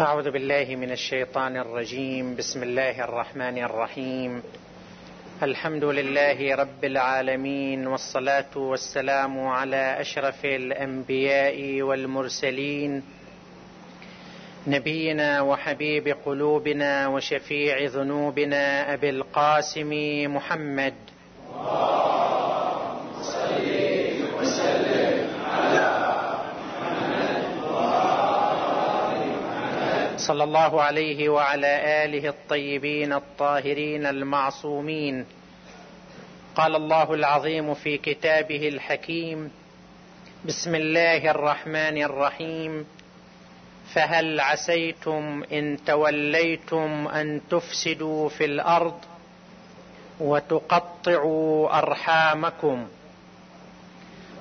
أعوذ بالله من الشيطان الرجيم. بسم الله الرحمن الرحيم. الحمد لله رب العالمين والصلاة والسلام على أشرف الأنبياء والمرسلين. نبينا وحبيب قلوبنا وشفيع ذنوبنا أبي القاسم محمد. صلى الله عليه وعلى آله الطيبين الطاهرين المعصومين. قال الله العظيم في كتابه الحكيم بسم الله الرحمن الرحيم. فهل عسيتم إن توليتم أن تفسدوا في الأرض وتقطعوا أرحامكم؟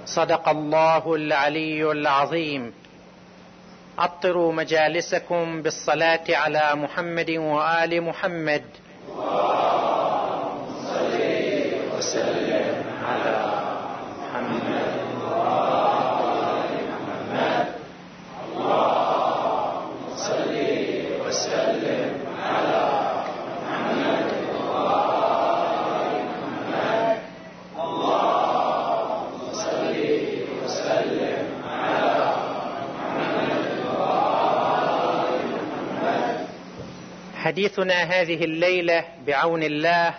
صدق الله العلي العظيم. عطروا مجالسكم بالصلاة على محمد وآل محمد. وسلم على محمد وآل محمد اللهم صل وسلم على محمد وآل محمد اللهم صل وسلم على حديثنا هذه الليلة بعون الله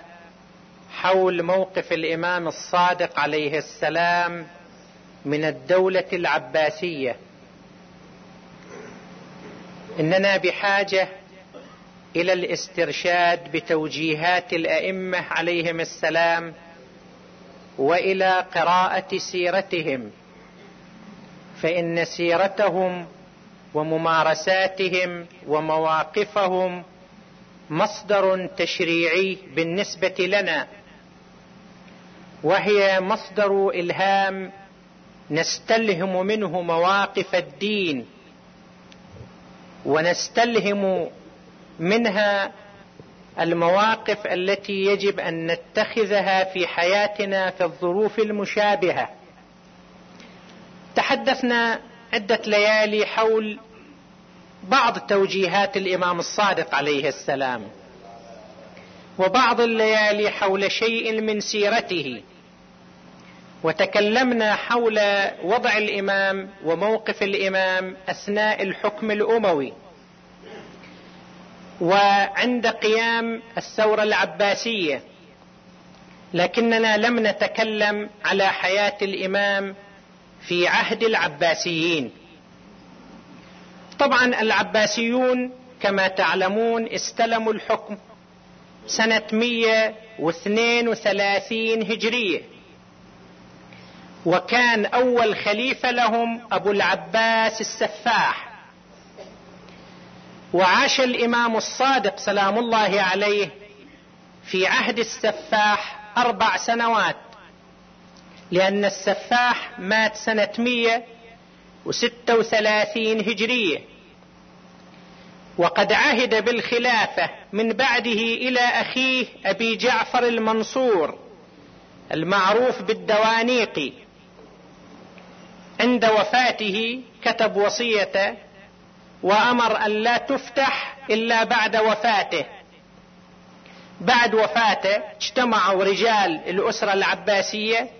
حول موقف الإمام الصادق عليه السلام من الدولة العباسية. إننا بحاجة إلى الاسترشاد بتوجيهات الأئمة عليهم السلام وإلى قراءة سيرتهم فإن سيرتهم وممارساتهم ومواقفهم مصدر تشريعي بالنسبة لنا وهي مصدر إلهام نستلهم منه مواقف الدين ونستلهم منها المواقف التي يجب أن نتخذها في حياتنا في الظروف المشابهة. تحدثنا عدة ليالي حول بعض توجيهات الإمام الصادق عليه السلام. وبعض الليالي حول شيء من سيرته. وتكلمنا حول وضع الإمام وموقف الإمام أثناء الحكم الأموي. وعند قيام الثورة العباسية. لكننا لم نتكلم على حياة الإمام في عهد العباسيين. طبعا العباسيون كما تعلمون استلموا الحكم سنة 132 هجرية. وكان أول خليفة لهم أبو العباس السفاح. وعاش الإمام الصادق سلام الله عليه في عهد السفاح أربع سنوات لأن السفاح مات سنة 136 هجرية. وقد عهد بالخلافة من بعده إلى أخيه أبي جعفر المنصور المعروف بالدوانيقي عند وفاته كتب وصية وأمر أن لا تفتح إلا بعد وفاته. بعد وفاته اجتمعوا رجال الأسرة العباسية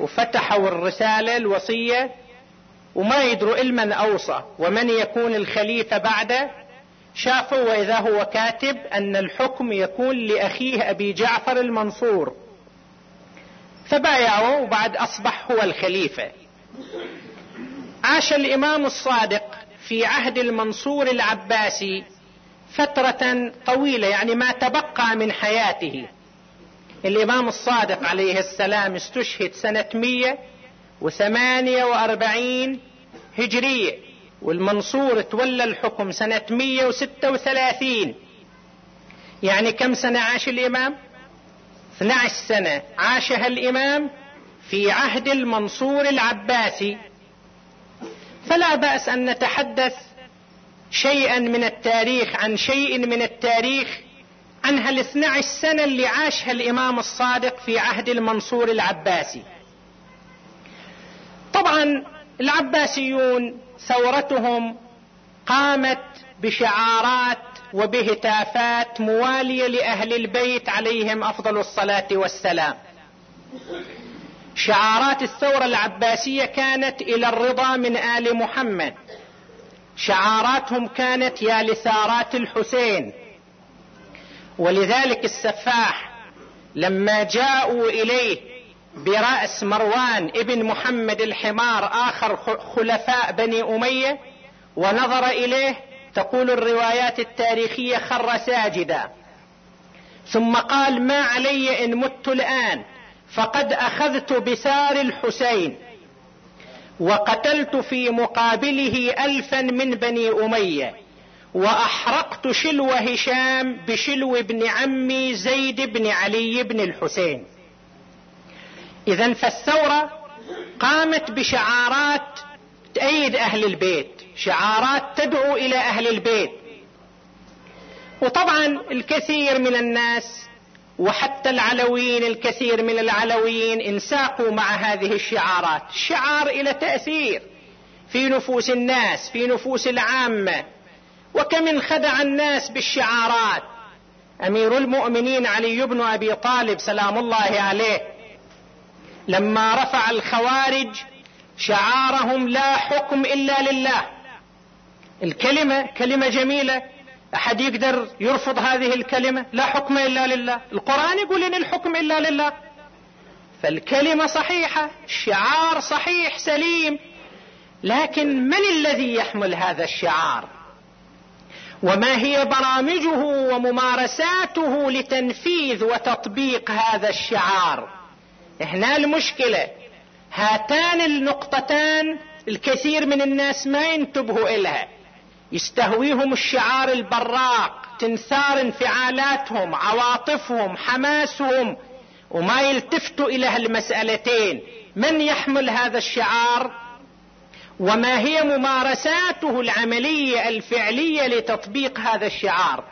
وفتحوا الرسالة الوصية وما يدروا المن أوصى. ومن يكون الخليفة بعده شافوا وإذا هو كاتب أن الحكم يكون لأخيه أبي جعفر المنصور. فبايعوا وبعد أصبح هو الخليفة. عاش الإمام الصادق في عهد المنصور العباسي فترة طويلة يعني ما تبقى من حياته. الإمام الصادق عليه السلام استشهد سنة 148 هجرية والمنصور تولى الحكم سنة 136 يعني كم سنة عاش الإمام؟ 12 سنة عاشها الإمام في عهد المنصور العباسي. فلا بأس أن نتحدث شيئا من التاريخ عن شيء من التاريخ عن هالاثنى عشر سنة اللي عاشها الإمام الصادق في عهد المنصور العباسي. طبعا العباسيون ثورتهم قامت بشعارات وبهتافات موالية لأهل البيت عليهم أفضل الصلاة والسلام. شعارات الثورة العباسية كانت إلى الرضا من آل محمد. شعاراتهم كانت يا لثارات الحسين. ولذلك السفاح لما جاءوا إليه براس مروان ابن محمد الحمار آخر خلفاء بني أمية ونظر إليه تقول الروايات التاريخية خر ساجدا. ثم قال ما علي إن مت الآن فقد أخذت بثار الحسين وقتلت في مقابله الفا من بني أمية وأحرقت شلو هشام بشلو ابن عمي زيد بن علي بن الحسين. إذا فالثورة قامت بشعارات تأيد أهل البيت شعارات تدعو إلى أهل البيت. وطبعا الكثير من الناس وحتى العلويين الكثير من العلويين انساقوا مع هذه الشعارات. الشعار إلى تأثير في نفوس الناس في نفوس العامة. وكم انخدع الناس بالشعارات. أمير المؤمنين علي بن أبي طالب سلام الله عليه لما رفع الخوارج شعارهم لا حكم إلا لله. الكلمة كلمة جميلة. أحد يقدر يرفض هذه الكلمة؟ لا حكم إلا لله. القرآن يقول إن الحكم إلا لله. فالكلمة صحيحة الشعار صحيح سليم لكن من الذي يحمل هذا الشعار؟ وما هي برامجه وممارساته لتنفيذ وتطبيق هذا الشعار؟ هنا المشكلة. هاتان النقطتان الكثير من الناس ما ينتبهوا إلها. يستهويهم الشعار البراق تنثار انفعالاتهم عواطفهم حماسهم وما يلتفتوا إلى هالمسألتين. من يحمل هذا الشعار؟ وما هي ممارساته العملية الفعلية لتطبيق هذا الشعار؟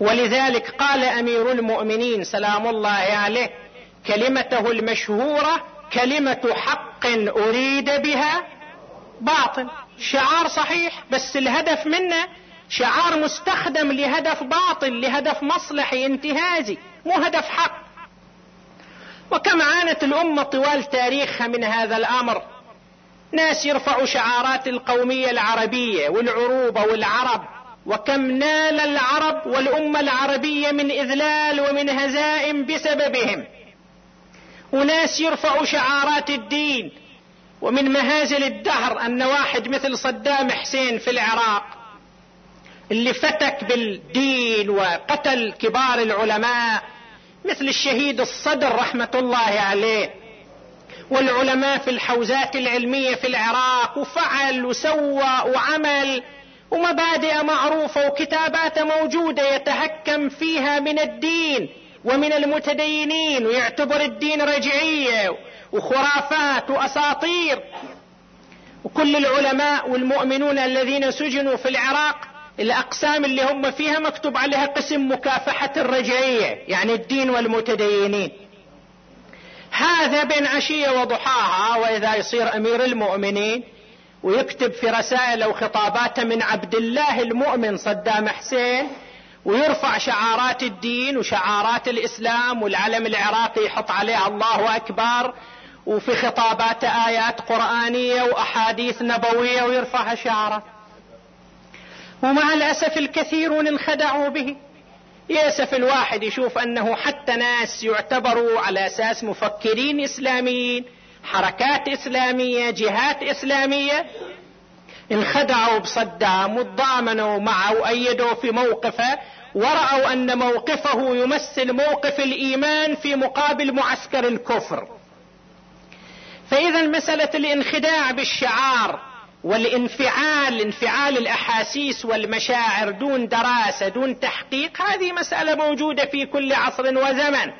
ولذلك قال أمير المؤمنين سلام الله عليه كلمته المشهورة كلمة حق أريد بها باطل. شعار صحيح بس الهدف منه شعار مستخدم لهدف باطل لهدف مصلحي انتهازي مو هدف حق. وكم عانت الأمة طوال تاريخها من هذا الأمر؟ ناس يرفعوا شعارات القومية العربية والعروبة والعرب. وكم نال العرب والأمة العربية من إذلال ومن هزائم بسببهم. وناس يرفعوا شعارات الدين. ومن مهازل الدهر أن واحد مثل صدام حسين في العراق اللي فتك بالدين وقتل كبار العلماء مثل الشهيد الصدر رحمة الله عليه. والعلماء في الحوزات العلمية في العراق وفعل وسوى وعمل ومبادئ معروفة وكتابات موجودة يتهكم فيها من الدين. ومن المتدينين ويعتبر الدين رجعية وخرافات وأساطير. وكل العلماء والمؤمنون الذين سجنوا في العراق الأقسام اللي هم فيها مكتوب عليها قسم مكافحة الرجعية يعني الدين والمتدينين. هذا بين عشية وضحاها وإذا يصير أمير المؤمنين ويكتب في رسائل أو خطاباته من عبد الله المؤمن صدام حسين ويرفع شعارات الدين وشعارات الإسلام والعلم العراقي يحط عليها الله أكبر وفي خطاباته آيات قرآنية وأحاديث نبوية ويرفعها شعارات ومع الأسف الكثيرون انخدعوا به. يأسف الواحد يشوف أنه حتى ناس يعتبروا على أساس مفكرين إسلاميين حركات إسلامية جهات إسلامية انخدعوا بصدام وتضامنوا معه وأيدوا في موقفه ورأوا أن موقفه يمثل موقف الإيمان في مقابل معسكر الكفر. فإذا مسألة الانخداع بالشعار والانفعال انفعال الأحاسيس والمشاعر دون دراسة دون تحقيق هذه مسألة موجودة في كل عصر وزمن.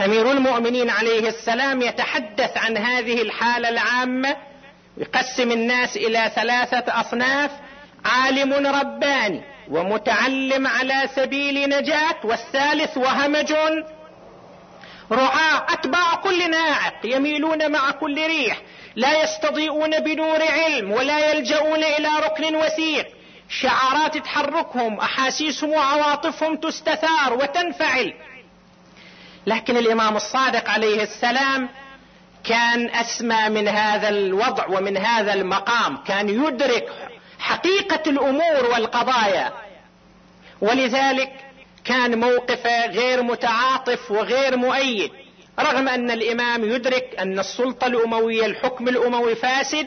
أمير المؤمنين عليه السلام يتحدث عن هذه الحالة العامة يقسم الناس إلى ثلاثة أصناف عالم رباني ومتعلم على سبيل نجاة والثالث وهمج رعاة أتباع كل ناعق يميلون مع كل ريح لا يستضيئون بنور علم ولا يلجؤون إلى ركن وثيق. شعارات تحركهم أحاسيسهم وعواطفهم تستثار وتنفعل. لكن الإمام الصادق عليه السلام كان أسمى من هذا الوضع ومن هذا المقام كان يدرك حقيقة الأمور والقضايا. ولذلك كان موقفه غير متعاطف وغير مؤيد رغم أن الإمام يدرك أن السلطة الأموية الحكم الأموي فاسد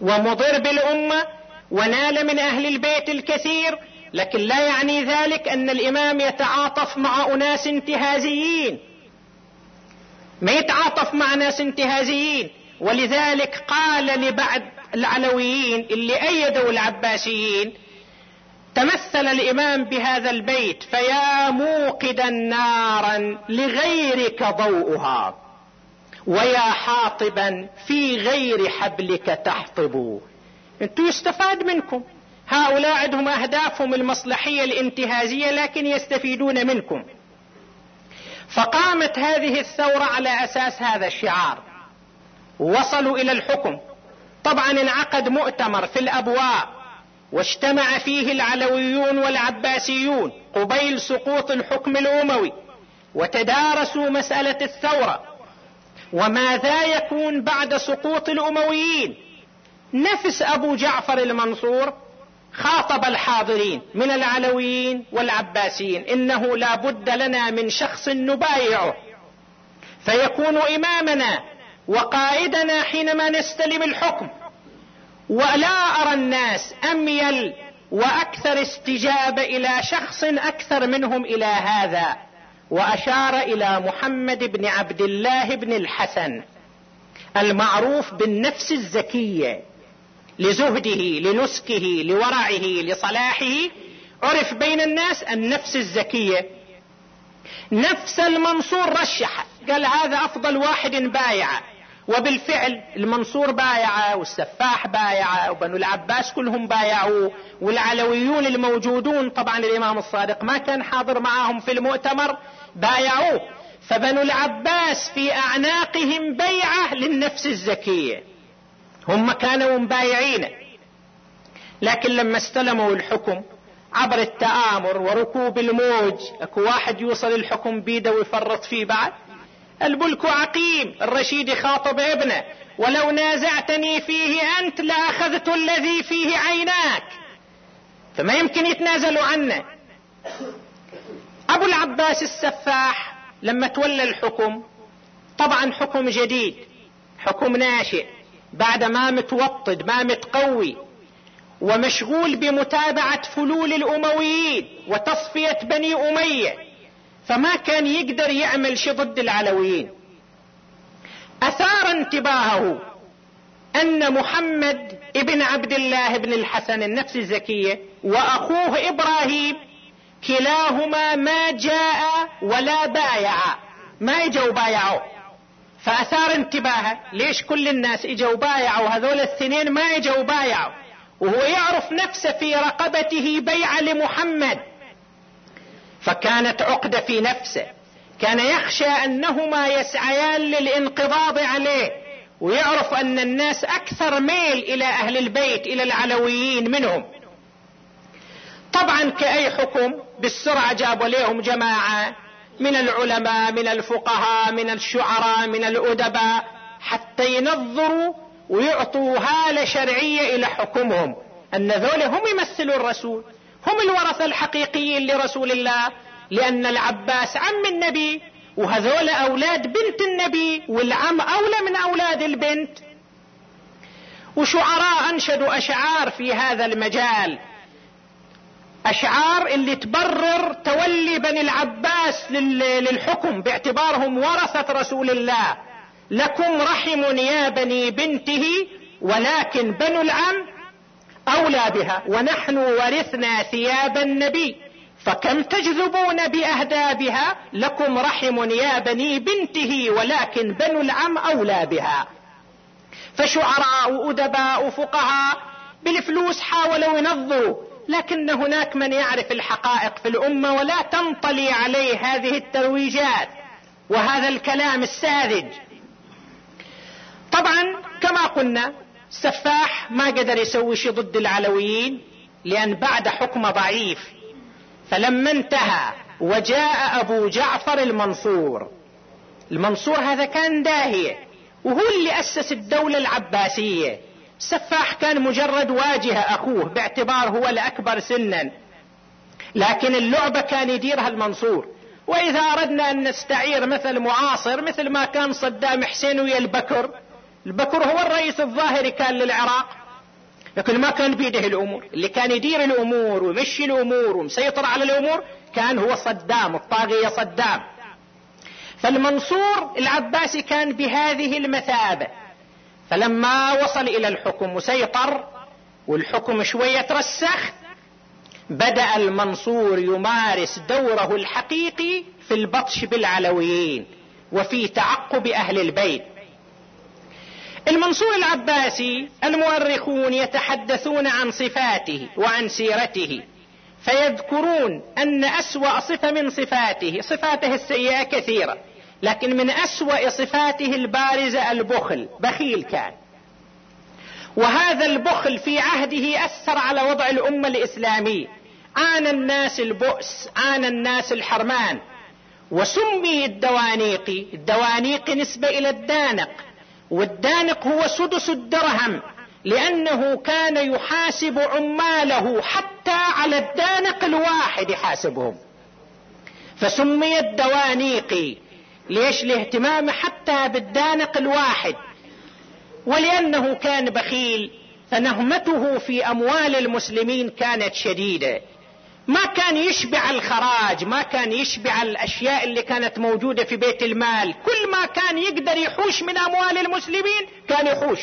ومضر بالأمة ونال من أهل البيت الكثير لكن لا يعني ذلك أن الإمام يتعاطف مع أناس انتهازيين. ما يتعاطف مع ناس انتهازيين. ولذلك قال لبعض العلويين اللي أيدوا العباسيين تمثل الإمام بهذا البيت فيا موقدا نارا لغيرك ضوءها ويا حاطبا في غير حبلك تحطب. انتو يستفاد منكم. هؤلاء عندهم أهدافهم المصلحية الانتهازية لكن يستفيدون منكم. فقامت هذه الثورة على أساس هذا الشعار. وصلوا إلى الحكم. طبعا انعقد مؤتمر في الأبواء واجتمع فيه العلويون والعباسيون قبيل سقوط الحكم الأموي وتدارسوا مسألة الثورة. وماذا يكون بعد سقوط الأمويين؟ نفس أبو جعفر المنصور خاطب الحاضرين من العلويين والعباسيين. إنه لا بد لنا من شخص نبايعه. فيكون إمامنا وقائدنا حينما نستلم الحكم. ولا أرى الناس أميل وأكثر استجابة إلى شخص أكثر منهم إلى هذا. وأشار إلى محمد بن عبد الله بن الحسن. المعروف بالنفس الزكية. لزهده لنسكه لورعه لصلاحه. عرف بين الناس النفس الزكية. نفس المنصور رشح قال هذا أفضل واحد بايع. وبالفعل المنصور بايعه والسفاح بايعه وبنو العباس كلهم بايعوه والعلويون الموجودون طبعا الامام الصادق ما كان حاضر معهم في المؤتمر بايعوه. فبنو العباس في أعناقهم بيعة للنفس الزكية. هم كانوا مبايعين لكن لما استلموا الحكم عبر التآمر وركوب الموج اكو واحد يوصل الحكم بيده ويفرط فيه بعد. البلك عقيم الرشيد خاطب ابنه ولو نازعتني فيه أنت لأخذت الذي فيه عيناك. فما يمكن يتنازلوا عنه. أبو العباس السفاح لما تولى الحكم طبعا حكم جديد حكم ناشئ. بعد ما متوطد ما متقوي ومشغول بمتابعة فلول الأمويين وتصفية بني أمية فما كان يقدر يعمل شيء ضد العلويين. أثار انتباهه أن محمد ابن عبد الله بن الحسن النفس الزكية وأخوه إبراهيم كلاهما ما جاء ولا بايع ما إجوا بايعوا. فأثار انتباهه. ليش كل الناس إجوا بايعوا؟ هذول الاثنين ما إجوا بايعوا. وهو يعرف نفسه في رقبته بيعة لمحمد. فكانت عقدة في نفسه. كان يخشى أنهما يسعيان للانقضاض عليه. ويعرف أن الناس أكثر ميل إلى أهل البيت إلى العلويين منهم. طبعا كأي حكم بالسرعة جابوا لهم جماعة. من العلماء من الفقهاء من الشعراء من الأدباء حتى ينظروا ويعطوا هالة شرعية إلى حكمهم. أن ذول هم يمثلوا الرسول هم الورثة الحقيقيين لرسول الله. لأن العباس عم النبي وهذول أولاد بنت النبي والعم أولى من أولاد البنت. وشعراء أنشدوا أشعار في هذا المجال. أشعار اللي تبرر تولي بني العباس للحكم باعتبارهم ورثة رسول الله. لكم رحم يا بني بنته ولكن بنو العم أولى بها. ونحن ورثنا ثياب النبي. فكم تجذبون بأهدابها؟ لكم رحم يا بني بنته ولكن بنو العم أولى بها. فشعراء وادباء وفقهاء بالفلوس حاولوا ينظروا. لكن هناك من يعرف الحقائق في الأمة ولا تنطلي عليه هذه الترويجات وهذا الكلام الساذج. طبعا كما قلنا السفاح ما قدر يسوي شيء ضد العلويين لأن بعد حكم ضعيف. فلما انتهى وجاء أبو جعفر المنصور. المنصور هذا كان داهية وهو اللي أسس الدولة العباسية. السفاح كان مجرد واجهة أخوه باعتبار هو الأكبر سنا. لكن اللعبة كان يديرها المنصور. وإذا أردنا أن نستعير مثل معاصر مثل ما كان صدام حسين ويا البكر. البكر هو الرئيس الظاهري كان للعراق. لكن ما كان بيده الأمور. اللي كان يدير الأمور ويمشي الأمور ومسيطر على الأمور كان هو صدام الطاغية صدام. فالمنصور العباسي كان بهذه المثابة. فلما وصل إلى الحكم وسيطر والحكم شوية ترسخ بدأ المنصور يمارس دوره الحقيقي في البطش بالعلويين وفي تعقب أهل البيت. المنصور العباسي المؤرخون يتحدثون عن صفاته وعن سيرته فيذكرون أن أسوأ صفة من صفاته صفاته السيئة كثيرة. لكن من أسوأ صفاته البارزه البخل بخيل كان. وهذا البخل في عهده أثر على وضع الأمة الإسلامية. عانى الناس البؤس عانى الناس الحرمان. وسمي الدوانيقي الدوانيق نسبه إلى الدانق. والدانق هو سدس الدرهم لأنه كان يحاسب عماله حتى على الدانق الواحد يحاسبهم. فسمي الدوانيقي ليش؟ الاهتمام حتى بالدانق الواحد. ولأنه كان بخيل فنهمته في أموال المسلمين كانت شديدة. ما كان يشبع الخراج ما كان يشبع الأشياء اللي كانت موجودة في بيت المال. كل ما كان يقدر يحوش من أموال المسلمين كان يحوش.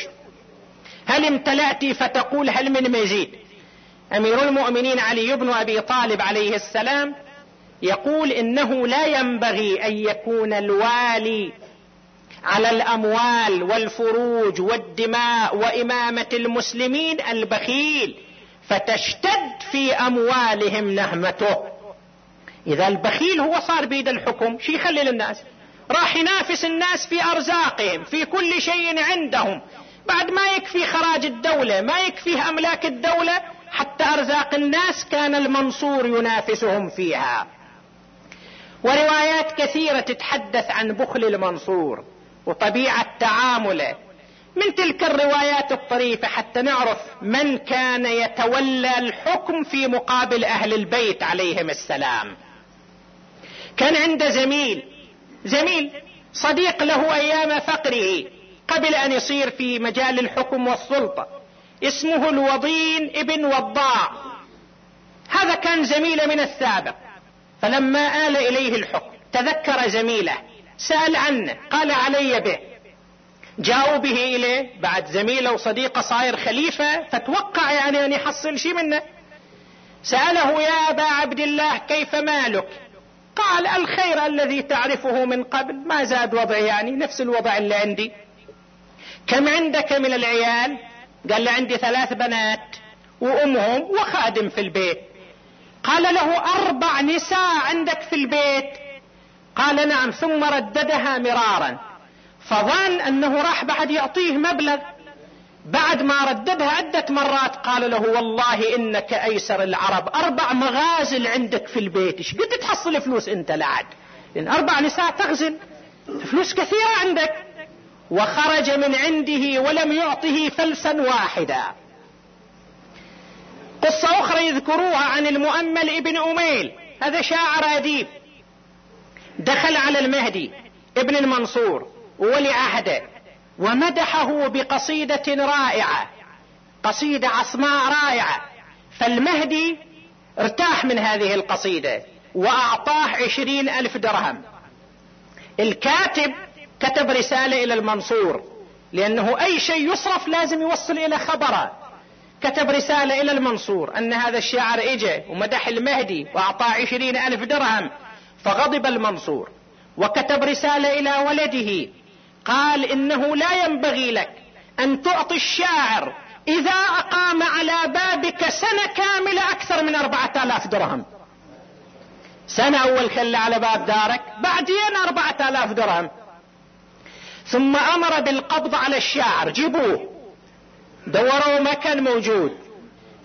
هل امتلأت فتقول هل من مزيد؟ أمير المؤمنين علي بن أبي طالب عليه السلام يقول إنه لا ينبغي أن يكون الوالي على الأموال والفروج والدماء وإمامة المسلمين البخيل فتشتد في أموالهم نهمته. إذا البخيل هو صار بيد الحكم شي يخلي للناس راح ينافس الناس في أرزاقهم في كل شيء عندهم. بعد ما يكفي خراج الدولة ما يكفيه أملاك الدولة حتى أرزاق الناس كان المنصور ينافسهم فيها. وروايات كثيرة تتحدث عن بخل المنصور وطبيعة تعامله. من تلك الروايات الطريفة حتى نعرف من كان يتولى الحكم في مقابل أهل البيت عليهم السلام. كان عنده زميل زميل صديق له أيام فقره قبل أن يصير في مجال الحكم والسلطة اسمه الوضين ابن وضاع. هذا كان زميل من السابق. فلما آل إليه الحكم تذكر زميله سأل عنه قال علي به. جاءوا به إليه بعد زميله وصديقه صاير خليفة فتوقع يعني أن يحصل شيء منه. سأله يا أبا عبد الله كيف مالك؟ قال الخير الذي تعرفه من قبل ما زاد وضعي يعني نفس الوضع اللي عندي. كم عندك من العيال؟ قال له عندي ثلاث بنات وأمهم وخادم في البيت. قال له أربع نساء عندك في البيت. قال نعم ثم رددها مرارا. فظن أنه راح بعد يعطيه مبلغ. بعد ما رددها عدة مرات قال له والله إنك أيسر العرب. أربع مغازل عندك في البيت. إيش قد تحصل فلوس أنت لعد؟ لأن أربع نساء تغزل. فلوس كثيرة عندك. وخرج من عنده ولم يعطه فلسا واحدا. قصة أخرى يذكروها عن المؤمل ابن أميل. هذا شاعر أديب. دخل على المهدي ابن المنصور وولي عهده ومدحه بقصيدة رائعة قصيدة عصماء رائعة. فالمهدي ارتاح من هذه القصيدة وأعطاه عشرين ألف درهم. الكاتب كتب رسالة إلى المنصور لأنه أي شيء يصرف لازم يوصل إلى خبره. كتب رسالة إلى المنصور أن هذا الشاعر اجى ومدح المهدي وأعطاه عشرين ألف درهم فغضب المنصور. وكتب رسالة إلى ولده قال إنه لا ينبغي لك أن تعطي الشاعر إذا أقام على بابك سنة كاملة أكثر من أربعة آلاف درهم. سنة أول خلى على باب دارك بعدين أربعة آلاف درهم. ثم أمر بالقبض على الشاعر جيبوه. دوروا ما كان موجود.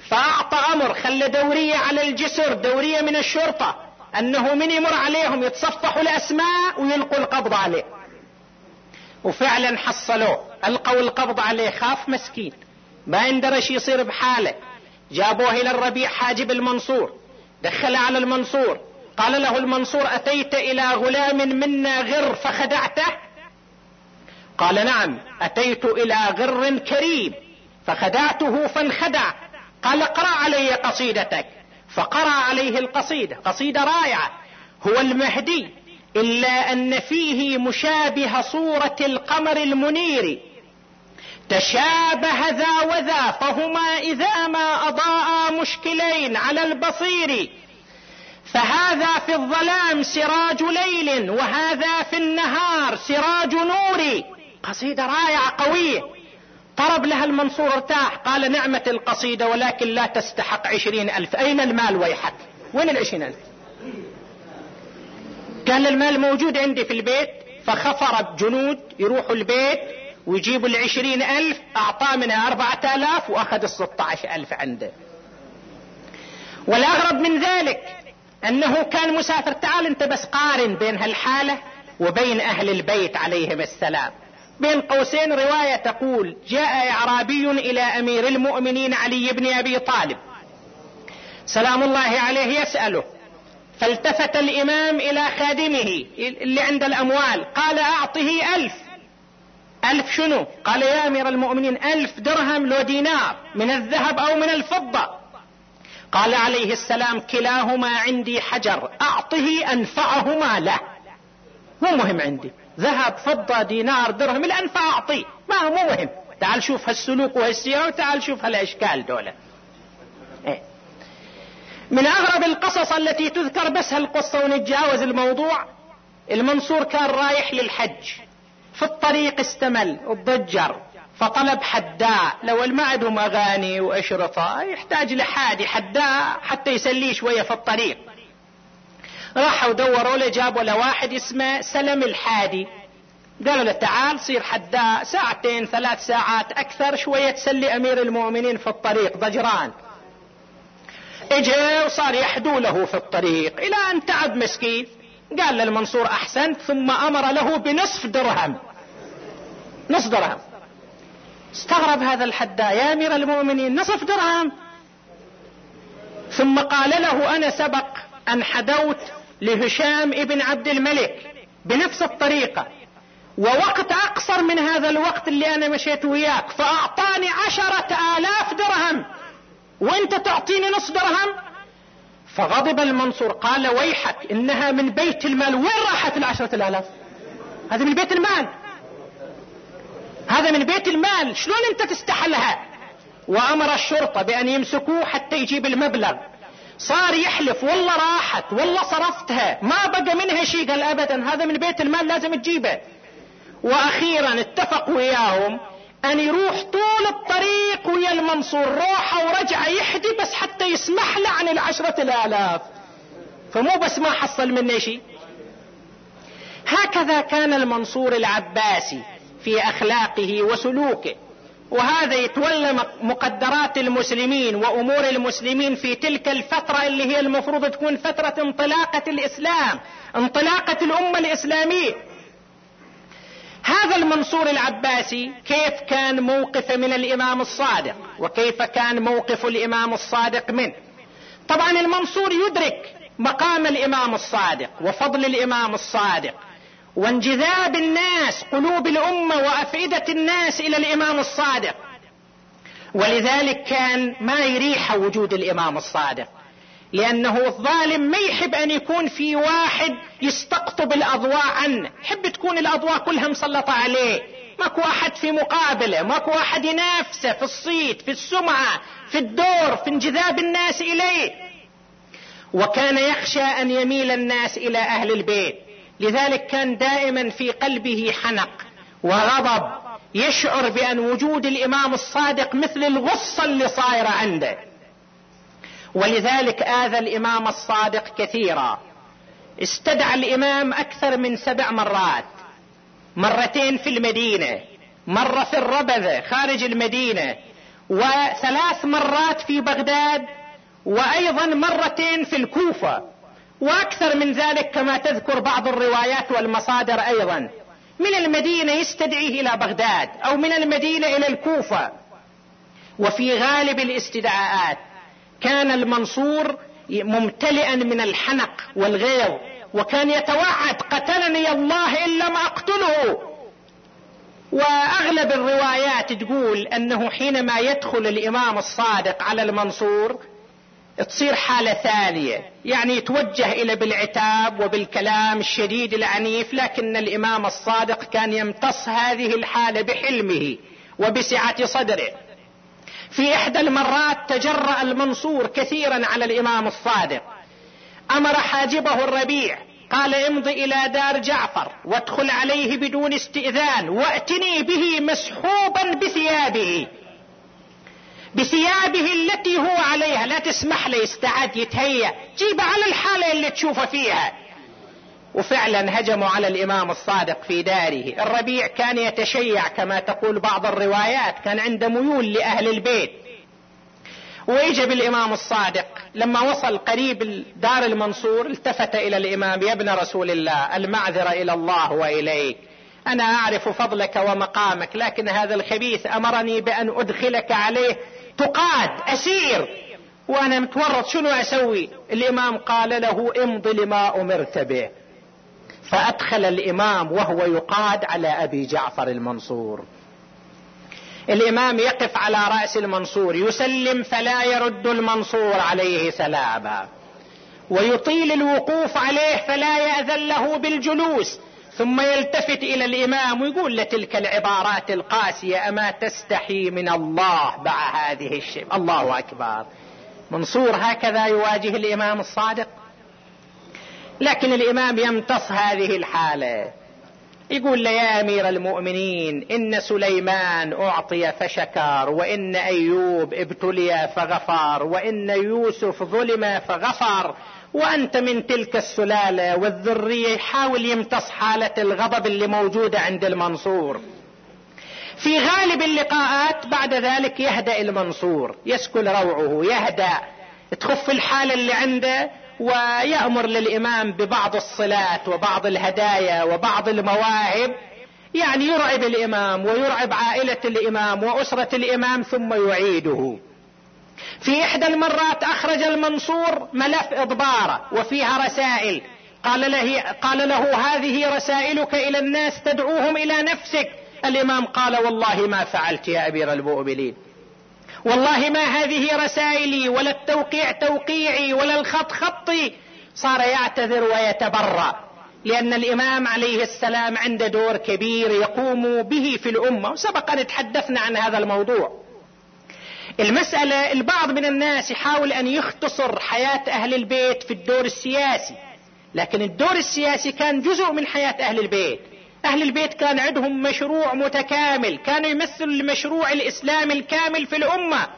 فأعطى أمر خلى دورية على الجسر دورية من الشرطة أنه من يمر عليهم يتصفحوا الأسماء ويلقوا القبض عليه. وفعلا حصلوه. ألقوا القبض عليه. خاف مسكين. ما يندرش يصير بحاله. جابوه إلى الربيع حاجب المنصور. دخل على المنصور. قال له المنصور أتيت إلى غلام منا غر فخدعته؟ قال نعم أتيت إلى غر كريم. فخدعته فانخدع. قال اقرأ علي قصيدتك. فقرأ عليه القصيدة. قصيدة رائعة. هو المهدي. إلا أن فيه مشابه صورة القمر المنير. تشابه ذا وذا فهما إذا ما اضاء مشكلين على البصير. فهذا في الظلام سراج ليل وهذا في النهار سراج نور. قصيدة رائعة قوية. طرب لها المنصور ارتاح. قال نعمة القصيدة ولكن لا تستحق عشرين ألف. أين المال ويحك؟ وين العشرين ألف؟ كان المال موجود عندي في البيت فخفر جنود يروحوا البيت ويجيبوا العشرين ألف أعطاه منها أربعة آلاف وأخذ الستة عشر ألف عنده. والأغرب من ذلك أنه كان مسافر تعال أنت بس قارن بين هالحالة وبين أهل البيت عليهم السلام. بين قوسين رواية تقول جاء إعرابي إلى أمير المؤمنين علي بن أبي طالب. سلام الله عليه يسأله. فالتفت الإمام إلى خادمه اللي عند الأموال. قال أعطه ألف. ألف شنو؟ قال يا أمير المؤمنين ألف درهم لو دينار من الذهب أو من الفضة. قال عليه السلام كلاهما عندي حجر أعطه أنفعهما له. مو مهم عندي. ذهب فضة دينار درهم الأنفع أعطيه ما هو مو مهم. تعال شوف هالسلوك وهالسيرة وتعال شوف هالأشكال دولة. إيه. من أغرب القصص التي تذكر بس هالقصة ونتجاوز الموضوع المنصور كان رايح للحج. في الطريق استمل الضجر فطلب حداء. لو ما عندهم أغاني وأشرطة يحتاج لحادي حداء حتى يسليه شوية في الطريق. راحوا دوروا له جابوا له واحد اسمه سلم الحادي. قالوا له تعال صير حداء ساعتين ثلاث ساعات أكثر شوية تسلي أمير المؤمنين في الطريق ضجران. اجى وصار يحدو له في الطريق إلى أن تعب مسكين. قال للمنصور احسنت ثم أمر له بنصف درهم. نصف درهم. استغرب هذا الحداء يا أمير المؤمنين نصف درهم. ثم قال له أنا سبق أن حدوت لهشام ابن عبد الملك بنفس الطريقة. ووقت أقصر من هذا الوقت اللي أنا مشيت وياك فأعطاني عشرة آلاف درهم. وأنت تعطيني نص درهم؟ فغضب المنصور قال ويحك إنها من بيت المال. وين راحت العشرة الالاف هذا من بيت المال. هذا من بيت المال. شلون أنت تستحلها؟ وأمر الشرطة بأن يمسكوه حتى يجيب المبلغ. صار يحلف والله راحت والله صرفتها ما بقى منها شيء قال ابدا هذا من بيت المال لازم تجيبه. وأخيرا اتفق وياهم أن يروح طول الطريق ويا المنصور روحه ورجع يحدي بس حتى يسمح له عن العشرة الآلاف. فمو بس ما حصل منه شيء. هكذا كان المنصور العباسي في أخلاقه وسلوكه. وهذا يتولى مقدرات المسلمين وأمور المسلمين في تلك الفترة اللي هي المفروض تكون فترة انطلاقة الإسلام انطلاقة الأمة الإسلامية. هذا المنصور العباسي كيف كان موقفه من الإمام الصادق؟ وكيف كان موقف الإمام الصادق منه طبعا المنصور يدرك مقام الإمام الصادق وفضل الإمام الصادق. وانجذاب الناس قلوب الأمة وأفئدة الناس إلى الإمام الصادق. ولذلك كان ما يريح وجود الإمام الصادق. لأنه الظالم ما يحب أن يكون في واحد يستقطب الأضواء عنه. يحب تكون الأضواء كلها مسلطة عليه. ماكو أحد في مقابله ماكو أحد ينافسه في الصيت في السمعة في الدور في انجذاب الناس إليه. وكان يخشى أن يميل الناس إلى أهل البيت. لذلك كان دائما في قلبه حنق وغضب يشعر بأن وجود الإمام الصادق مثل الغصه اللي صايره عنده. ولذلك آذى الإمام الصادق كثيرا. استدعى الإمام أكثر من سبع مرات. مرتين في المدينة مرة في الربذة خارج المدينة وثلاث مرات في بغداد وأيضا مرتين في الكوفة. وأكثر من ذلك كما تذكر بعض الروايات والمصادر أيضا. من المدينة يستدعيه إلى بغداد أو من المدينة إلى الكوفة. وفي غالب الاستدعاءات كان المنصور ممتلئا من الحنق والغيظ وكان يتوعد قتلني الله إن لم أقتله. وأغلب الروايات تقول أنه حينما يدخل الإمام الصادق على المنصور تصير حالة ثانية. يعني يتوجه إلى بالعتاب وبالكلام الشديد العنيف لكن الإمام الصادق كان يمتص هذه الحالة بحلمه وبسعة صدره. في إحدى المرات تجرأ المنصور كثيرا على الإمام الصادق. أمر حاجبه الربيع قال امض إلى دار جعفر وادخل عليه بدون استئذان وأتني به مسحوبا بثيابه. بثيابه التي هو عليها. لا تسمح له يستعد يتهيأ. جيبه على الحالة اللي تشوفه فيها. وفعلا هجموا على الإمام الصادق في داره. الربيع كان يتشيع كما تقول بعض الروايات كان عنده ميول لأهل البيت. وإجا بالإمام الصادق لما وصل قريب دار المنصور التفت إلى الإمام يا ابن رسول الله المعذرة إلى الله وإليك. أنا أعرف فضلك ومقامك لكن هذا الخبيث أمرني بأن أدخلك عليه تقاد أسير. وأنا متورط شنو أسوي؟ الإمام قال له امض لما أمرت به. فأدخل الإمام وهو يقاد على أبي جعفر المنصور. الإمام يقف على رأس المنصور يسلم فلا يرد المنصور عليه سلاما. ويطيل الوقوف عليه فلا يأذن له بالجلوس. ثم يلتفت إلى الإمام ويقول لتلك العبارات القاسية أما تستحي من الله مع هذه الشيء. الله أكبر. منصور هكذا يواجه الإمام الصادق. لكن الإمام يمتص هذه الحالة. يقول له يا أمير المؤمنين إن سليمان أعطي فشكر وإن أيوب ابتلي فغفر وإن يوسف ظلم فغفر. وأنت من تلك السلالة والذرية يحاول يمتص حالة الغضب اللي موجودة عند المنصور. في غالب اللقاءات بعد ذلك يهدأ المنصور يسكن روعه يهدأ تخف الحالة اللي عنده ويأمر للإمام ببعض الصلات وبعض الهدايا وبعض المواهب. يعني يرعب الإمام ويرعب عائلة الإمام وأسرة الإمام ثم يعيده. في إحدى المرات أخرج المنصور ملف إضبارة وفيها رسائل. قال له, قال له هذه رسائلك إلى الناس تدعوهم إلى نفسك. الإمام قال والله ما فعلت يا أمير المؤمنين. والله ما هذه رسائلي ولا التوقيع توقيعي ولا الخط خطي. صار يعتذر ويتبرأ. لأن الإمام عليه السلام عنده دور كبير يقوم به في الأمة. وسبق أن تحدثنا عن هذا الموضوع. المسألة البعض من الناس يحاول أن يختصر حياة أهل البيت في الدور السياسي لكن الدور السياسي كان جزء من حياة أهل البيت. أهل البيت كان عندهم مشروع متكامل كانوا يمثلوا المشروع الإسلامي الكامل في الأمة.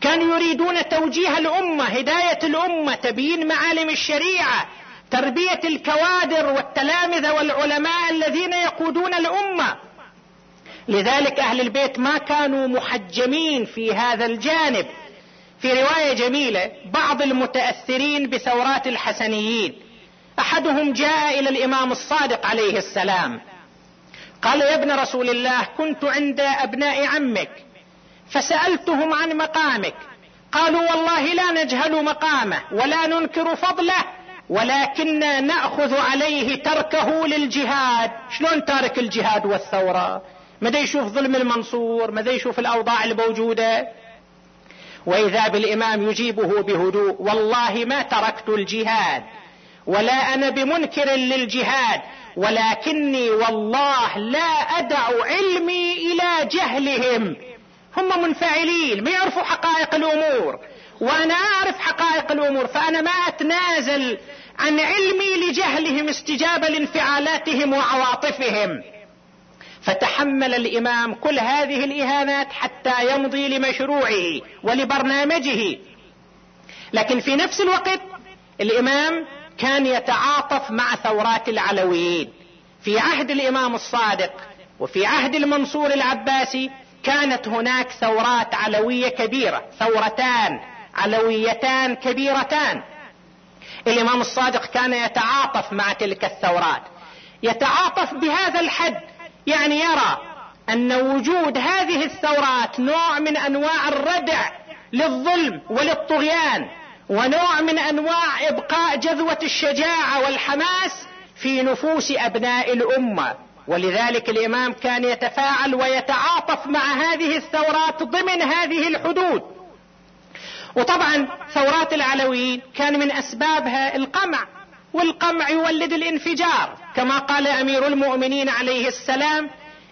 كانوا يريدون توجيه الأمة هداية الأمة تبيين معالم الشريعة تربية الكوادر والتلامذة والعلماء الذين يقودون الأمة. لذلك أهل البيت ما كانوا محجمين في هذا الجانب. في رواية جميلة بعض المتأثرين بثورات الحسنيين. أحدهم جاء إلى الإمام الصادق عليه السلام. قال يا ابن رسول الله كنت عند أبناء عمك. فسألتهم عن مقامك. قالوا والله لا نجهل مقامه ولا ننكر فضله ولكننا نأخذ عليه تركه للجهاد. شلون تارك الجهاد والثورة؟ ماذا يشوف ظلم المنصور؟ ماذا يشوف الأوضاع الموجودة؟ وإذا بالإمام يجيبه بهدوء والله ما تركت الجهاد ولا أنا بمنكر للجهاد ولكني والله لا أدع علمي إلى جهلهم. هم منفعلين ما يعرفوا حقائق الأمور. وأنا أعرف حقائق الأمور فأنا ما أتنازل عن علمي لجهلهم استجابة لانفعالاتهم وعواطفهم. فتحمل الإمام كل هذه الإهانات حتى يمضي لمشروعه ولبرنامجه. لكن في نفس الوقت الإمام كان يتعاطف مع ثورات العلويين. في عهد الإمام الصادق وفي عهد المنصور العباسي كانت هناك ثورات علوية كبيرة ثورتان علويتان كبيرتان. الإمام الصادق كان يتعاطف مع تلك الثورات. يتعاطف بهذا الحد يعني يرى أن وجود هذه الثورات نوع من أنواع الردع للظلم وللطغيان ونوع من أنواع إبقاء جذوة الشجاعة والحماس في نفوس أبناء الأمة. ولذلك الإمام كان يتفاعل ويتعاطف مع هذه الثورات ضمن هذه الحدود. وطبعا ثورات العلويين كان من أسبابها القمع والقمع يولد الانفجار. كما قال أمير المؤمنين عليه السلام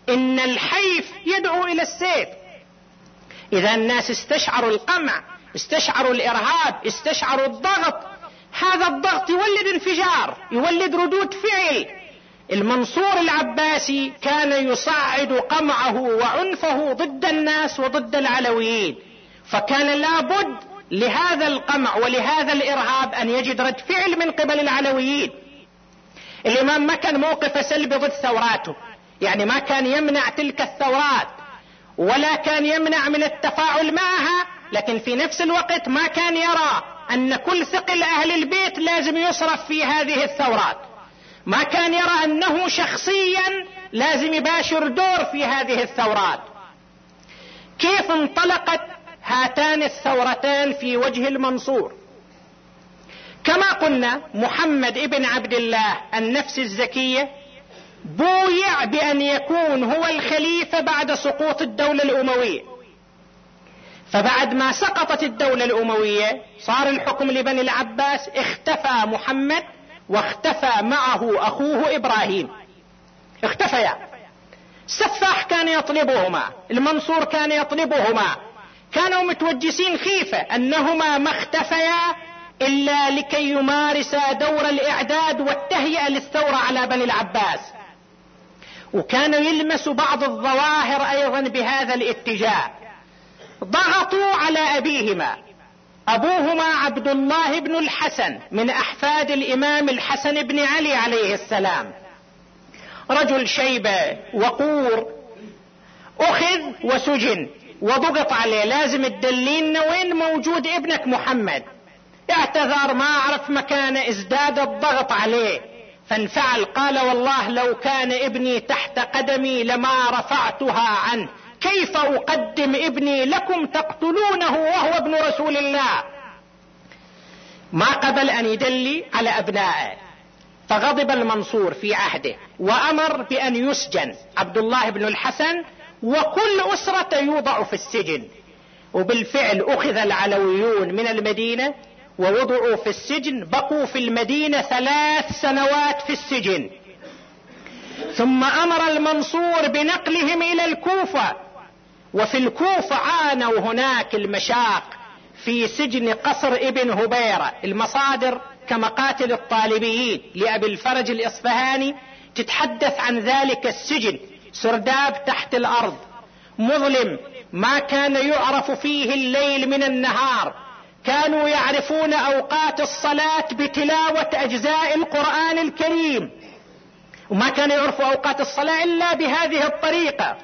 إن الحيف يدعو إلى السيف. إذا الناس استشعروا القمع استشعروا الإرهاب استشعروا الضغط. هذا الضغط يولد انفجار يولد ردود فعل. المنصور العباسي كان يصعد قمعه وعنفه ضد الناس وضد العلويين. فكان لابد لهذا القمع ولهذا الإرهاب أن يجد رد فعل من قبل العلويين. الإمام ما كان موقفه سلبي ضد ثوراته. يعني ما كان يمنع تلك الثورات ولا كان يمنع من التفاعل معها لكن في نفس الوقت ما كان يرى أن كل ثقل أهل البيت لازم يصرف في هذه الثورات. ما كان يرى أنه شخصيا لازم يباشر دور في هذه الثورات. كيف انطلقت هاتان الثورتان في وجه المنصور. كما قلنا محمد ابن عبد الله النفس الزكية بويع بأن يكون هو الخليفة بعد سقوط الدولة الأموية. فبعد ما سقطت الدولة الأموية صار الحكم لبني العباس اختفى محمد واختفى معه أخوه إبراهيم. اختفيا. السفاح كان يطلبهما المنصور كان يطلبهما. كانوا متوجسين خيفة أنهما ما اختفيا إلا لكي يمارسا دور الإعداد والتهيئة للثورة على بني العباس. وكانوا يلمسوا بعض الظواهر أيضا بهذا الاتجاه. ضغطوا على أبيهما. أبوهما عبد الله بن الحسن من أحفاد الإمام الحسن بن علي عليه السلام. رجل شيبة وقور أخذ وسجن. وضغط عليه. لازم تدلينا وين موجود ابنك محمد. اعتذر ما عرف مكانه ازداد الضغط عليه. فانفعل. قال والله لو كان ابني تحت قدمي لما رفعتها عنه. كيف أقدم ابني لكم تقتلونه وهو ابن رسول الله؟ ما قبل أن يدلي على أبنائه. فغضب المنصور في عهده وأمر بأن يسجن. عبد الله بن الحسن وكل أسرة يوضع في السجن. وبالفعل أخذ العلويون من المدينة ووضعوا في السجن بقوا في المدينة ثلاث سنوات في السجن. ثم أمر المنصور بنقلهم إلى الكوفة. وفي الكوفة عانوا هناك المشاق في سجن قصر ابن هبيرة المصادر كمقاتل الطالبيين لأبي الفرج الإصفهاني تتحدث عن ذلك السجن. سرداب تحت الأرض. مظلم ما كان يعرف فيه الليل من النهار. كانوا يعرفون أوقات الصلاة بتلاوة أجزاء القرآن الكريم. وما كانوا يعرفوا أوقات الصلاة إلا بهذه الطريقة.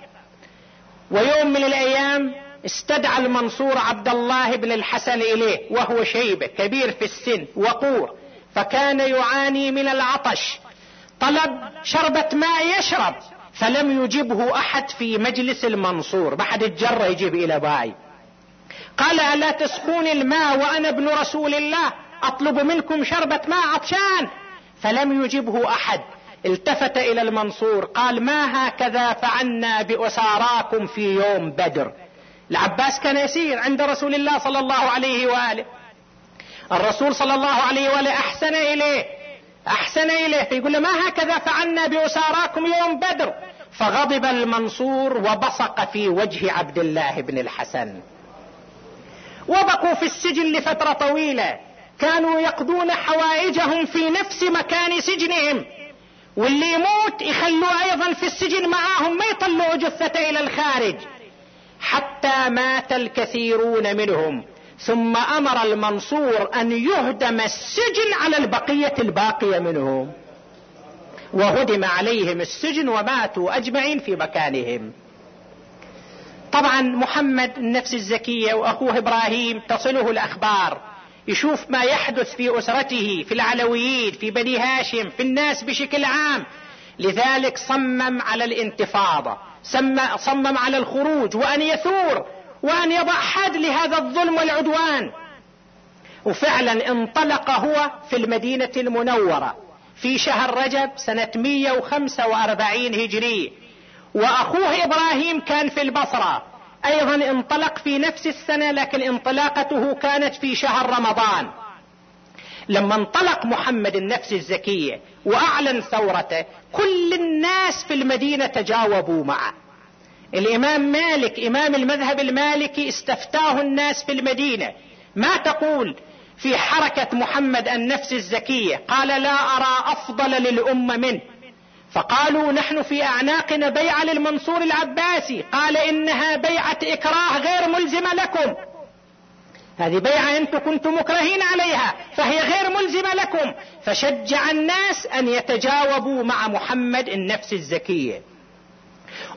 ويوم من الأيام استدعى المنصور عبد الله بن الحسن إليه وهو شيبة كبير في السن وقور. فكان يعاني من العطش. طلب شربة ماء يشرب. فلم يجبه أحد في مجلس المنصور. ما حد يجيب إلى باي. قال ألا تسقون الماء وأنا ابن رسول الله؟ أطلب منكم شربة ماء عطشان. فلم يجبه أحد. التفت إلى المنصور. قال ما هكذا فعلنا بأساراكم في يوم بدر. العباس كان يسير عند رسول الله صلى الله عليه وآله. الرسول صلى الله عليه وآله أحسن إليه. أحسن إليه. فيقول له ما هكذا فعلنا بأساراكم يوم بدر؟ فغضب المنصور وبصق في وجه عبد الله بن الحسن. وبقوا في السجن لفترة طويلة. كانوا يقضون حوائجهم في نفس مكان سجنهم. واللي يموت يخلوه أيضا في السجن معاهم ما يطلعوا جثته إلى الخارج. حتى مات الكثيرون منهم. ثم أمر المنصور أن يهدم السجن على البقية الباقية منهم. وهدم عليهم السجن وماتوا أجمعين في مكانهم. طبعا محمد النفس الزكية وأخوه إبراهيم تصله الأخبار. يشوف ما يحدث في أسرته في العلويين في بني هاشم في الناس بشكل عام. لذلك صمم على الانتفاضة صمم على الخروج وأن يثور وأن يضع حد لهذا الظلم والعدوان. وفعلا انطلق هو في المدينة المنورة. في شهر رجب سنة 145 هجري. وأخوه إبراهيم كان في البصرة. أيضا انطلق في نفس السنة لكن انطلاقته كانت في شهر رمضان. لما انطلق محمد النفس الزكيه وأعلن ثورته كل الناس في المدينة تجاوبوا معه. الإمام مالك إمام المذهب المالكي استفتاه الناس في المدينة. ما تقول؟ في حركة محمد النفس الزكية. قال لا أرى أفضل للأمة منه فقالوا نحن في أعناقنا بيعه للمنصور العباسي. قال إنها بيعة إكراه غير ملزمة لكم. هذه بيعة أنتم كنتم مكرهين عليها فهي غير ملزمة لكم. فشجع الناس أن يتجاوبوا مع محمد النفس الزكية.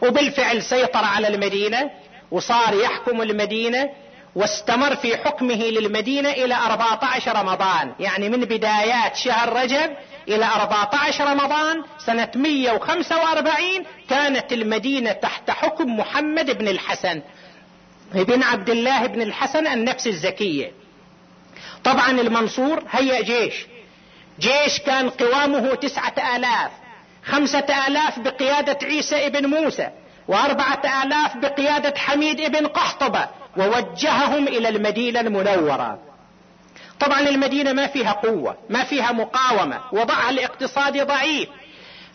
وبالفعل سيطر على المدينة وصار يحكم المدينة واستمر في حكمه للمدينة إلى 14 رمضان. يعني من بدايات شهر رجب إلى 14 رمضان سنة 145 كانت المدينة تحت حكم محمد بن الحسن بن عبد الله بن الحسن النفس الزكية. طبعا المنصور هيأ جيش. جيش كان قوامه تسعة آلاف. خمسة آلاف بقيادة عيسى ابن موسى وأربعة آلاف بقيادة حميد ابن قحطبة. ووجههم إلى المدينة المنورة. طبعا المدينة ما فيها قوة ما فيها مقاومة وضعها الاقتصادي ضعيف.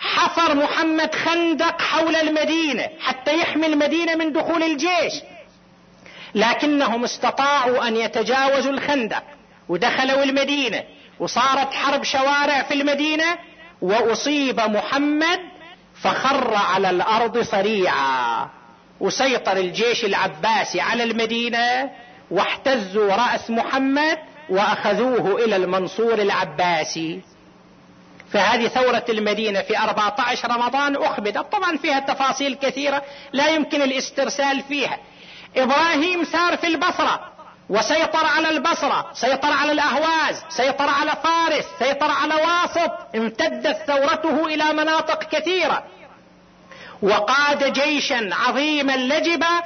حفر محمد خندق حول المدينة حتى يحمي المدينة من دخول الجيش. لكنهم استطاعوا أن يتجاوزوا الخندق ودخلوا المدينة وصارت حرب شوارع في المدينة وأصيب محمد فخر على الأرض صريعا. وسيطر الجيش العباسي على المدينة واحتزوا رأس محمد وأخذوه إلى المنصور العباسي. فهذه ثورة المدينة في 14 رمضان أخبدت. طبعا فيها تفاصيل كثيرة لا يمكن الاسترسال فيها. إبراهيم سار في البصرة وسيطر على البصرة سيطر على الأهواز سيطر على فارس سيطر على واسط. امتدت ثورته إلى مناطق كثيرة. وقاد جيشا عظيما لجبا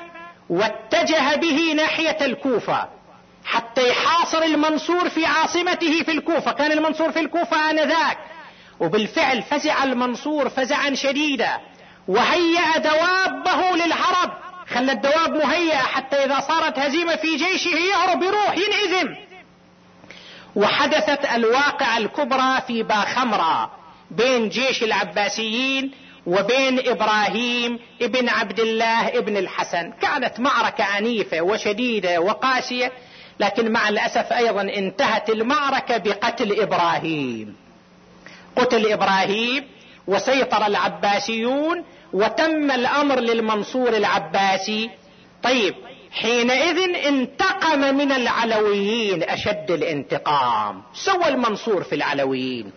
واتجه به ناحية الكوفة حتى يحاصر المنصور في عاصمته في الكوفة. كان المنصور في الكوفة آنذاك. وبالفعل فزع المنصور فزعا شديدا. وهيأ دوابه للهرب خلى الدواب مهيئة حتى إذا صارت هزيمة في جيشه يهرب يروح ينهزم وحدثت الواقعة الكبرى في باخمرة بين جيش العباسيين وبين إبراهيم ابن عبد الله ابن الحسن. كانت معركة عنيفة وشديدة وقاسية لكن مع الأسف أيضا انتهت المعركة بقتل إبراهيم. قتل إبراهيم وسيطر العباسيون وتم الأمر للمنصور العباسي. طيب حينئذ انتقم من العلويين أشد الانتقام. سوى المنصور في العلويين.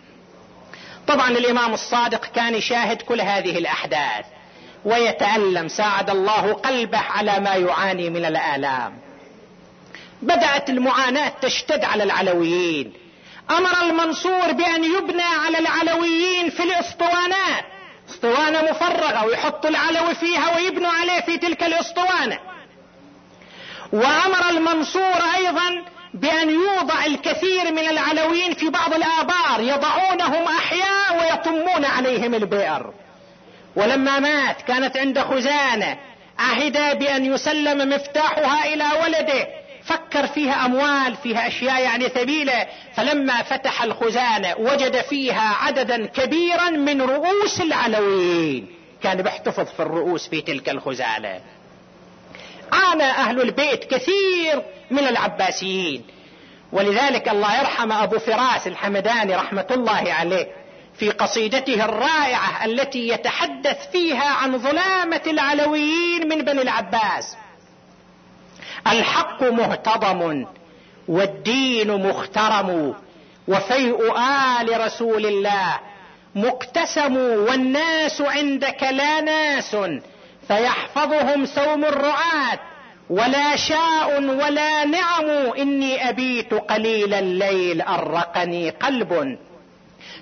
طبعا الإمام الصادق كان يشاهد كل هذه الأحداث ويتألم ساعد الله قلبه على ما يعاني من الآلام. بدأت المعاناة تشتد على العلويين. أمر المنصور بأن يبنى على العلويين في الأسطوانات. أسطوانة مفرغة ويحط العلوي فيها ويبنوا عليه في تلك الأسطوانة. وأمر المنصور أيضا بأن يوضع الكثير من العلويين في بعض الآبار يضعونهم أحياء ويطمون عليهم البئر. ولما مات كانت عند خزانة عهد بأن يسلم مفتاحها إلى ولده. فكر فيها أموال فيها أشياء يعني ثبيلة فلما فتح الخزانة وجد فيها عددا كبيرا من رؤوس العلويين. كان بيحتفظ في الرؤوس في تلك الخزانة. عانى أهل البيت كثير من العباسيين. ولذلك الله يرحم أبو فراس الحمداني رحمة الله عليه في قصيدته الرائعة التي يتحدث فيها عن ظلامة العلويين من بني العباس. الحق مهتضم والدين مخترم وفيء آل رسول الله مقتسم والناس عندك لا ناس فيحفظهم سوم الرعاة. ولا شاء ولا نعم إني أبيت قليل الليل أرقني قلب.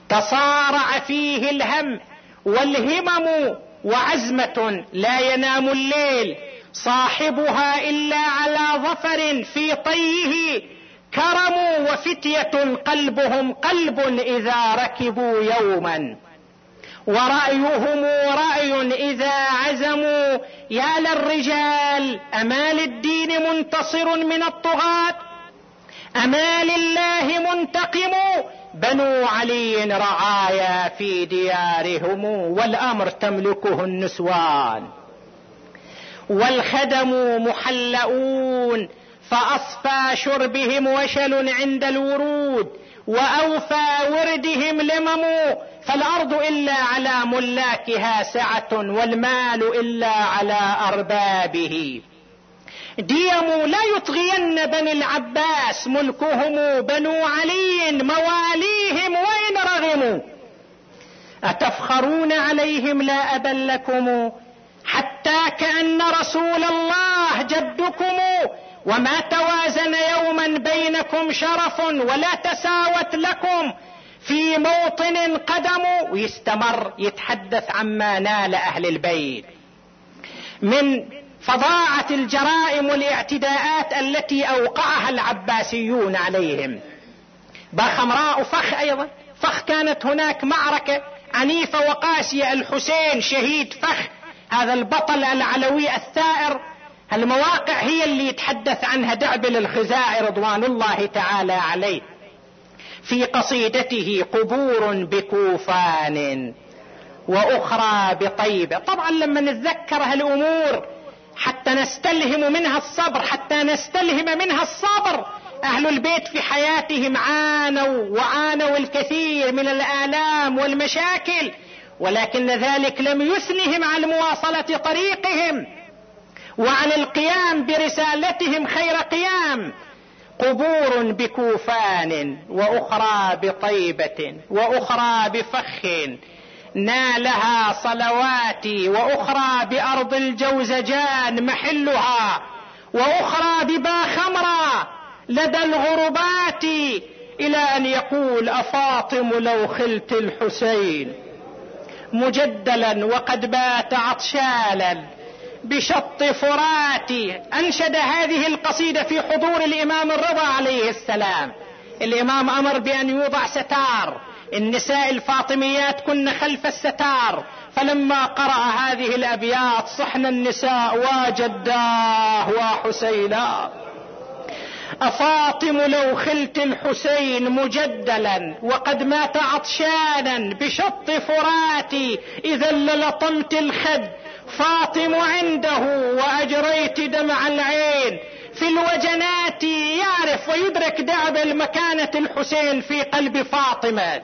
تصارع فيه الهم والهمم وعزمة لا ينام الليل. صاحبها إلا على ظفر في طيه. كرم وفتية قلبهم قلب إذا ركبوا يوما. ورأيهم رأي إذا عزموا. يا للرجال أما للدين منتصر من الطغاة؟ أما لله منتقم؟ بنو علي رعايا في ديارهم والأمر تملكه النسوان. والخدم محلؤون فأصفى شربهم وشل عند الورود وأوفى وردهم لمم فالأرض إلا على ملاكها سعة والمال إلا على أربابه. ديموا لا يطغين بني العباس ملكهم بنو علي مواليهم وان رغموا أتفخرون عليهم لا أبا لكم حتى كأن رسول الله جدكم وما توازن يوما بينكم شرف ولا تساوت لكم في موطن قدمه ويستمر يتحدث عما نال أهل البيت. من فظاعة الجرائم والاعتداءات التي أوقعها العباسيون عليهم. بخمراء فخ أيضا. فخ كانت هناك معركة عنيفة وقاسية. الحسين شهيد فخ هذا البطل العلوي الثائر. المواقع هي اللي يتحدث عنها دعبل الخزاعي رضوان الله تعالى عليه. في قصيدته قبور بكوفان وأخرى بطيبه طبعا لما نتذكر هالأمور حتى نستلهم منها الصبر حتى نستلهم منها الصبر أهل البيت في حياتهم عانوا وعانوا الكثير من الآلام والمشاكل ولكن ذلك لم يثنهم عن مواصلة طريقهم وعن القيام برسالتهم خير قيام. قبور بكوفان وأخرى بطيبة وأخرى بفخ نالها صلواتي وأخرى بأرض الجوزجان محلها وأخرى بباخمرا لدى الغربات إلى أن يقول أفاطم لو خلت الحسين. مجدلا وقد بات عطشالا بشط فراتي أنشد هذه القصيدة في حضور الإمام الرضا عليه السلام. الإمام أمر بأن يوضع ستار. النساء الفاطميات كن خلف الستار. فلما قرأ هذه الأبيات صحن النساء وجداه وحسينا. أفاطم لو خلت الحسين مجدلا وقد مات عطشانا بشط فراتي إذا للطمت الخد. فاطم عنده وأجريت دمع العين في الوجنات يعرف ويدرك دعب المكانة الحسين في قلب فاطمة.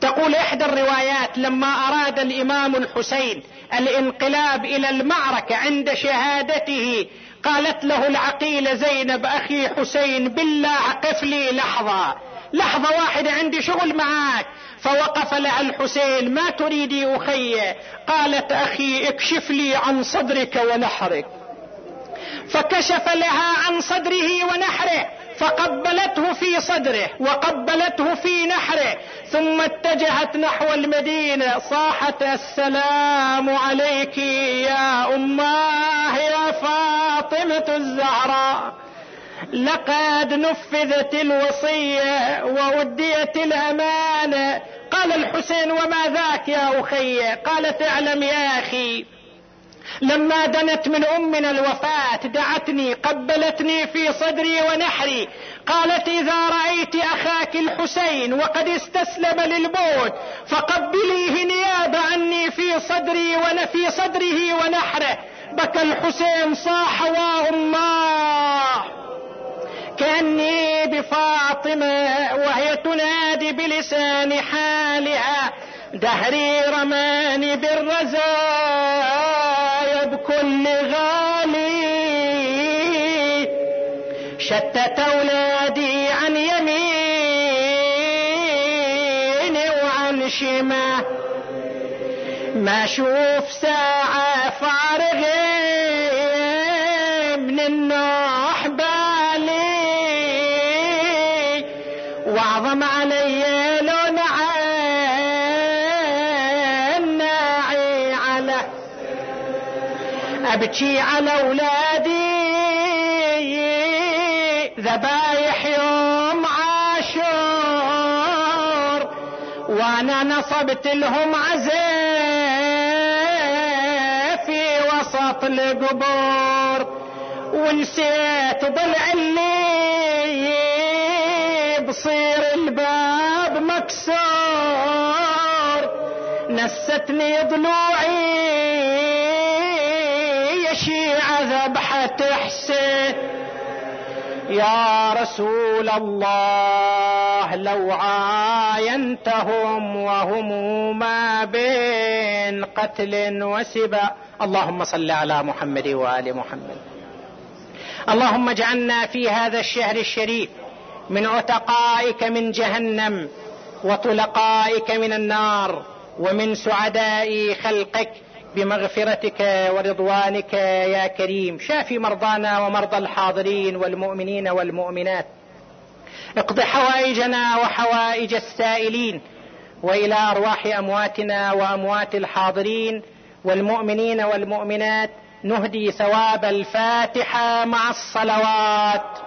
تقول إحدى الروايات لما أراد الإمام الحسين الانقلاب إلى المعركة عند شهادته قالت له العقيلة زينب أخي حسين بالله قف لي لحظة. لحظة واحدة عندي شغل معاك. فوقف لها الحسين ما تريدي أخي؟ قالت أخي اكشف لي عن صدرك ونحرك. فكشف لها عن صدره ونحره فقبلته في صدره وقبلته في نحره. ثم اتجهت نحو المدينة صاحت السلام عليك يا اماه يا فاطمة الزهراء. لقد نفذت الوصية ووديت الأمانة قال الحسين وما ذاك يا أخي؟ قالت اعلم يا أخي لما دنت من أمنا الوفاة دعتني قبلتني في صدري ونحري. قالت إذا رأيت أخاك الحسين وقد استسلم للموت فقبليه نيابة عني في صدري ونفي صدره ونحره. بكى الحسين صاح وأماه كأني بفاطمة وهي تنادي بلسان حالها دهري رماني بالرزايا بكل غالي. شتت أولادي عن يميني وعن الشمة ما أشوف ساعة فارغة ابكي على أولادي. ذبايح يوم عاشور وأنا نصبت لهم عزاء في وسط القبور. ونسيت ضلع اللي بصير الباب مكسور. نستني ضلوعي يا رسول الله لو عاينتهم وهم ما بين قتل وسبا. اللهم صل على محمد وآل محمد. اللهم اجعلنا في هذا الشهر الشريف من عتقائك من جهنم وطلقائك من النار ومن سعداء خلقك بمغفرتك ورضوانك يا كريم. شافي مرضانا ومرضى الحاضرين والمؤمنين والمؤمنات. اقض حوائجنا وحوائج السائلين وإلى أرواح أمواتنا وأموات الحاضرين والمؤمنين والمؤمنات. نهدي ثواب الفاتحة مع الصلوات.